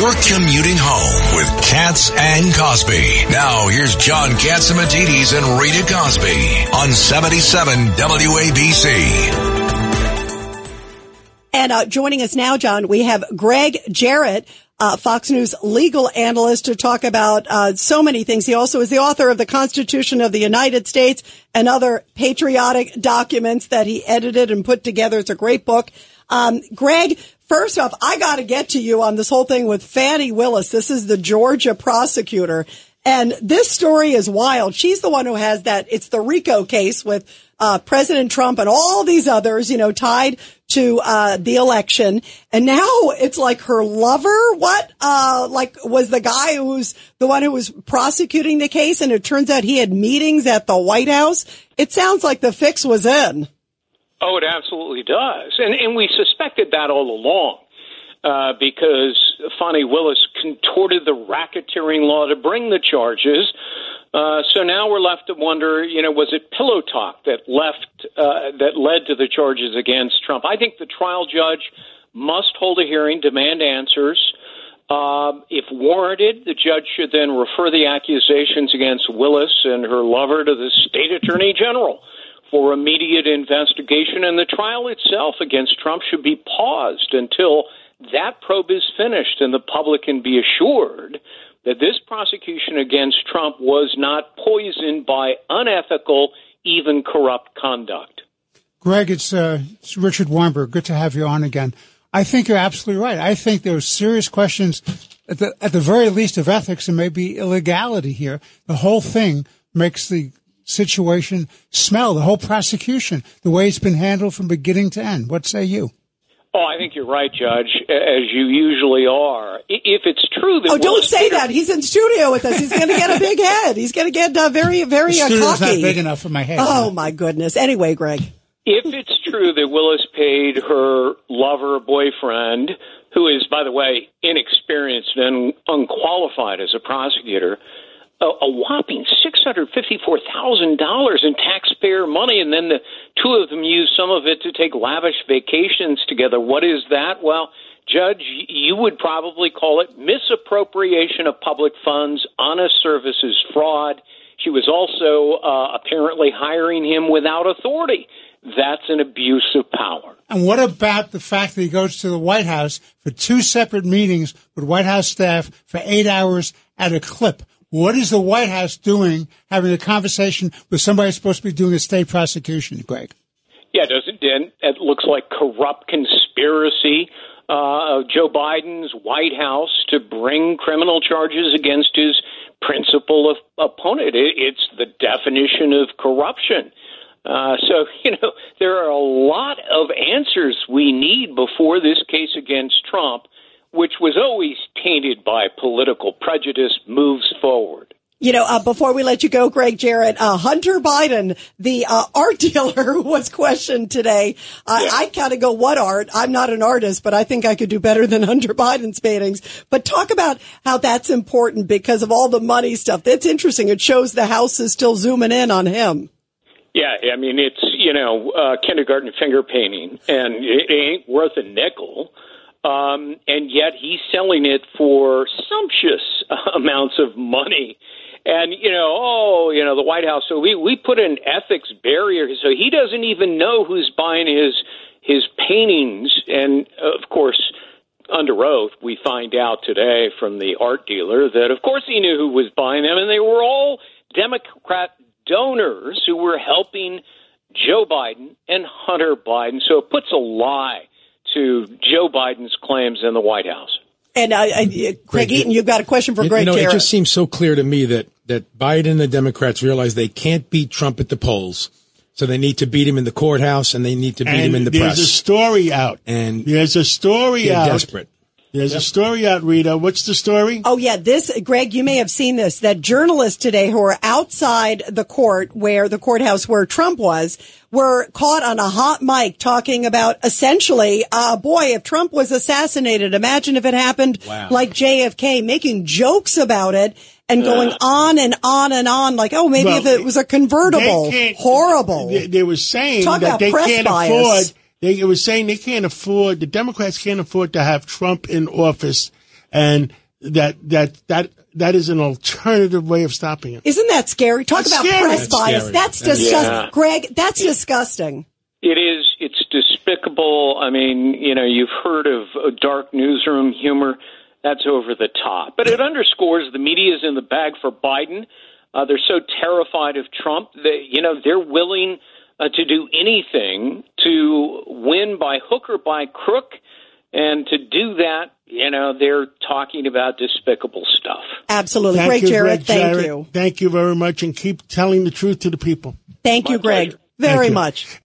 You're commuting home with Cats and Cosby. Now here's John Catsimatidis and Rita Cosby on 77 WABC. And uh, joining us now, John, we have Gregg Jarrett, uh, Fox News legal analyst to talk about uh, so many things. He also is the author of the Constitution of the United States and other patriotic documents that he edited and put together. It's a great book. Um, Gregg, first off, I got to get to you on this whole thing with Fani Willis. This is the Georgia prosecutor. And this story is wild. She's the one who has that. It's the RICO case with uh, President Trump and all these others, you know, tied to uh, the election. And now it's like her lover. What? Uh, like was the guy who's the one who was prosecuting the case, and it turns out he had meetings at the White House. It sounds like the fix was in. Oh, it absolutely does, and and we suspected that all along. Uh, because Fani Willis contorted the racketeering law to bring the charges. Uh, so now we're left to wonder, you know, was it pillow talk that left uh, that led to the charges against Trump? I think the trial judge must hold a hearing, demand answers. Um, if warranted, the judge should then refer the accusations against Willis and her lover to the state attorney general for immediate investigation, and the trial itself against Trump should be paused until that probe is finished and the public can be assured that this prosecution against Trump was not poisoned by unethical, even corrupt conduct. Gregg, it's, uh, it's Richard Weinberg. Good to have you on again. I think you're absolutely right. I think there are serious questions at the, at the very least of ethics and maybe illegality here. The whole thing makes the situation smell, the whole prosecution, the way it's been handled from beginning to end. What say you? Oh, I think you're right, Judge, as you usually are. If it's true that oh, don't say Peter- that. He's in studio with us. He's going to get a big head. He's going to get uh, very, very The uh, studio's cocky. not big enough for my head. Oh my goodness. Anyway, Gregg. if it's true that Willis paid her lover, boyfriend, who is, by the way, inexperienced and unqualified as a prosecutor, a, whopping six hundred fifty-four thousand dollars in taxpayer money, and then the two of them used some of it to take lavish vacations together. What is that? Well, Judge, you would probably call it misappropriation of public funds, honest services fraud. She was also uh, apparently hiring him without authority. That's an abuse of power. And what about the fact that he goes to the White House for two separate meetings with White House staff for eight hours at a clip? What is the White House doing having a conversation with somebody who's supposed to be doing a state prosecution, Gregg? Yeah, does it? Then it looks like corrupt conspiracy uh, of Joe Biden's White House to bring criminal charges against his principal of, opponent. It, it's the definition of corruption. Uh, so you know there are a lot of answers we need before this case against Trump, which was always tainted by political prejudice, moves forward. You know, uh, before we let you go, Gregg Jarrett, uh, Hunter Biden, the uh, art dealer, was questioned today. Uh, Yeah. I kind of go, what art? I'm not an artist, but I think I could do better than Hunter Biden's paintings. But talk about how that's important because of all the money stuff. That's interesting. It shows the house is still zooming in on him. Yeah, I mean it's you know uh, kindergarten finger painting, and it ain't worth a nickel. Um, and yet he's selling it for sumptuous amounts of money. And you know, oh, you know, the White House. So we we put an ethics barrier, so he doesn't even know who's buying his his paintings. And of course, under oath, we find out today from the art dealer that, of course, he knew who was buying them, and they were all Democrat donors who were helping Joe Biden and Hunter Biden. So it puts a lie to Joe Biden's claims in the White House. And uh, I, Craig Eaton, you've got a question for You- Gregg you know, Jarrett. it just seems so clear to me that that Biden and the Democrats realize they can't beat Trump at the polls, so they need to beat him in the courthouse and they need to beat him in the there's press. There's a story out. and There's a story they're out. desperate. There's a story out, Rita. What's the story? Oh yeah, this Gregg, you may have seen this. That journalists today who are outside the court where the courthouse where Trump was were caught on a hot mic talking about essentially, uh, boy, if Trump was assassinated, imagine if it happened like JFK, making jokes about it and going on and on and on like, oh, maybe Well, if it was a convertible, horrible. They, they were saying Talk that about they press can't bias. afford. They it was saying they can't afford. The Democrats can't afford to have Trump in office and that that that that is an alternative way of stopping it. Isn't that scary? Talk That's about scary. press That's bias. scary. That's That's- disgusting. Yeah. Gregg, that's disgusting. It is. It's despicable. I mean, you know, you've heard of uh, dark newsroom humor. That's over the top. But it underscores the media is in the bag for Biden. Uh, they're so terrified of Trump that you know they're willing uh, to do anything to win by hook or by crook. And to do that, you know, they're talking about despicable stuff. Absolutely. Thank Gregg you, Jarrett, Gregg thank Jarrett. you. Thank you very much, and keep telling the truth to the people. Thank you, Gregg, pleasure. very Thank you. much.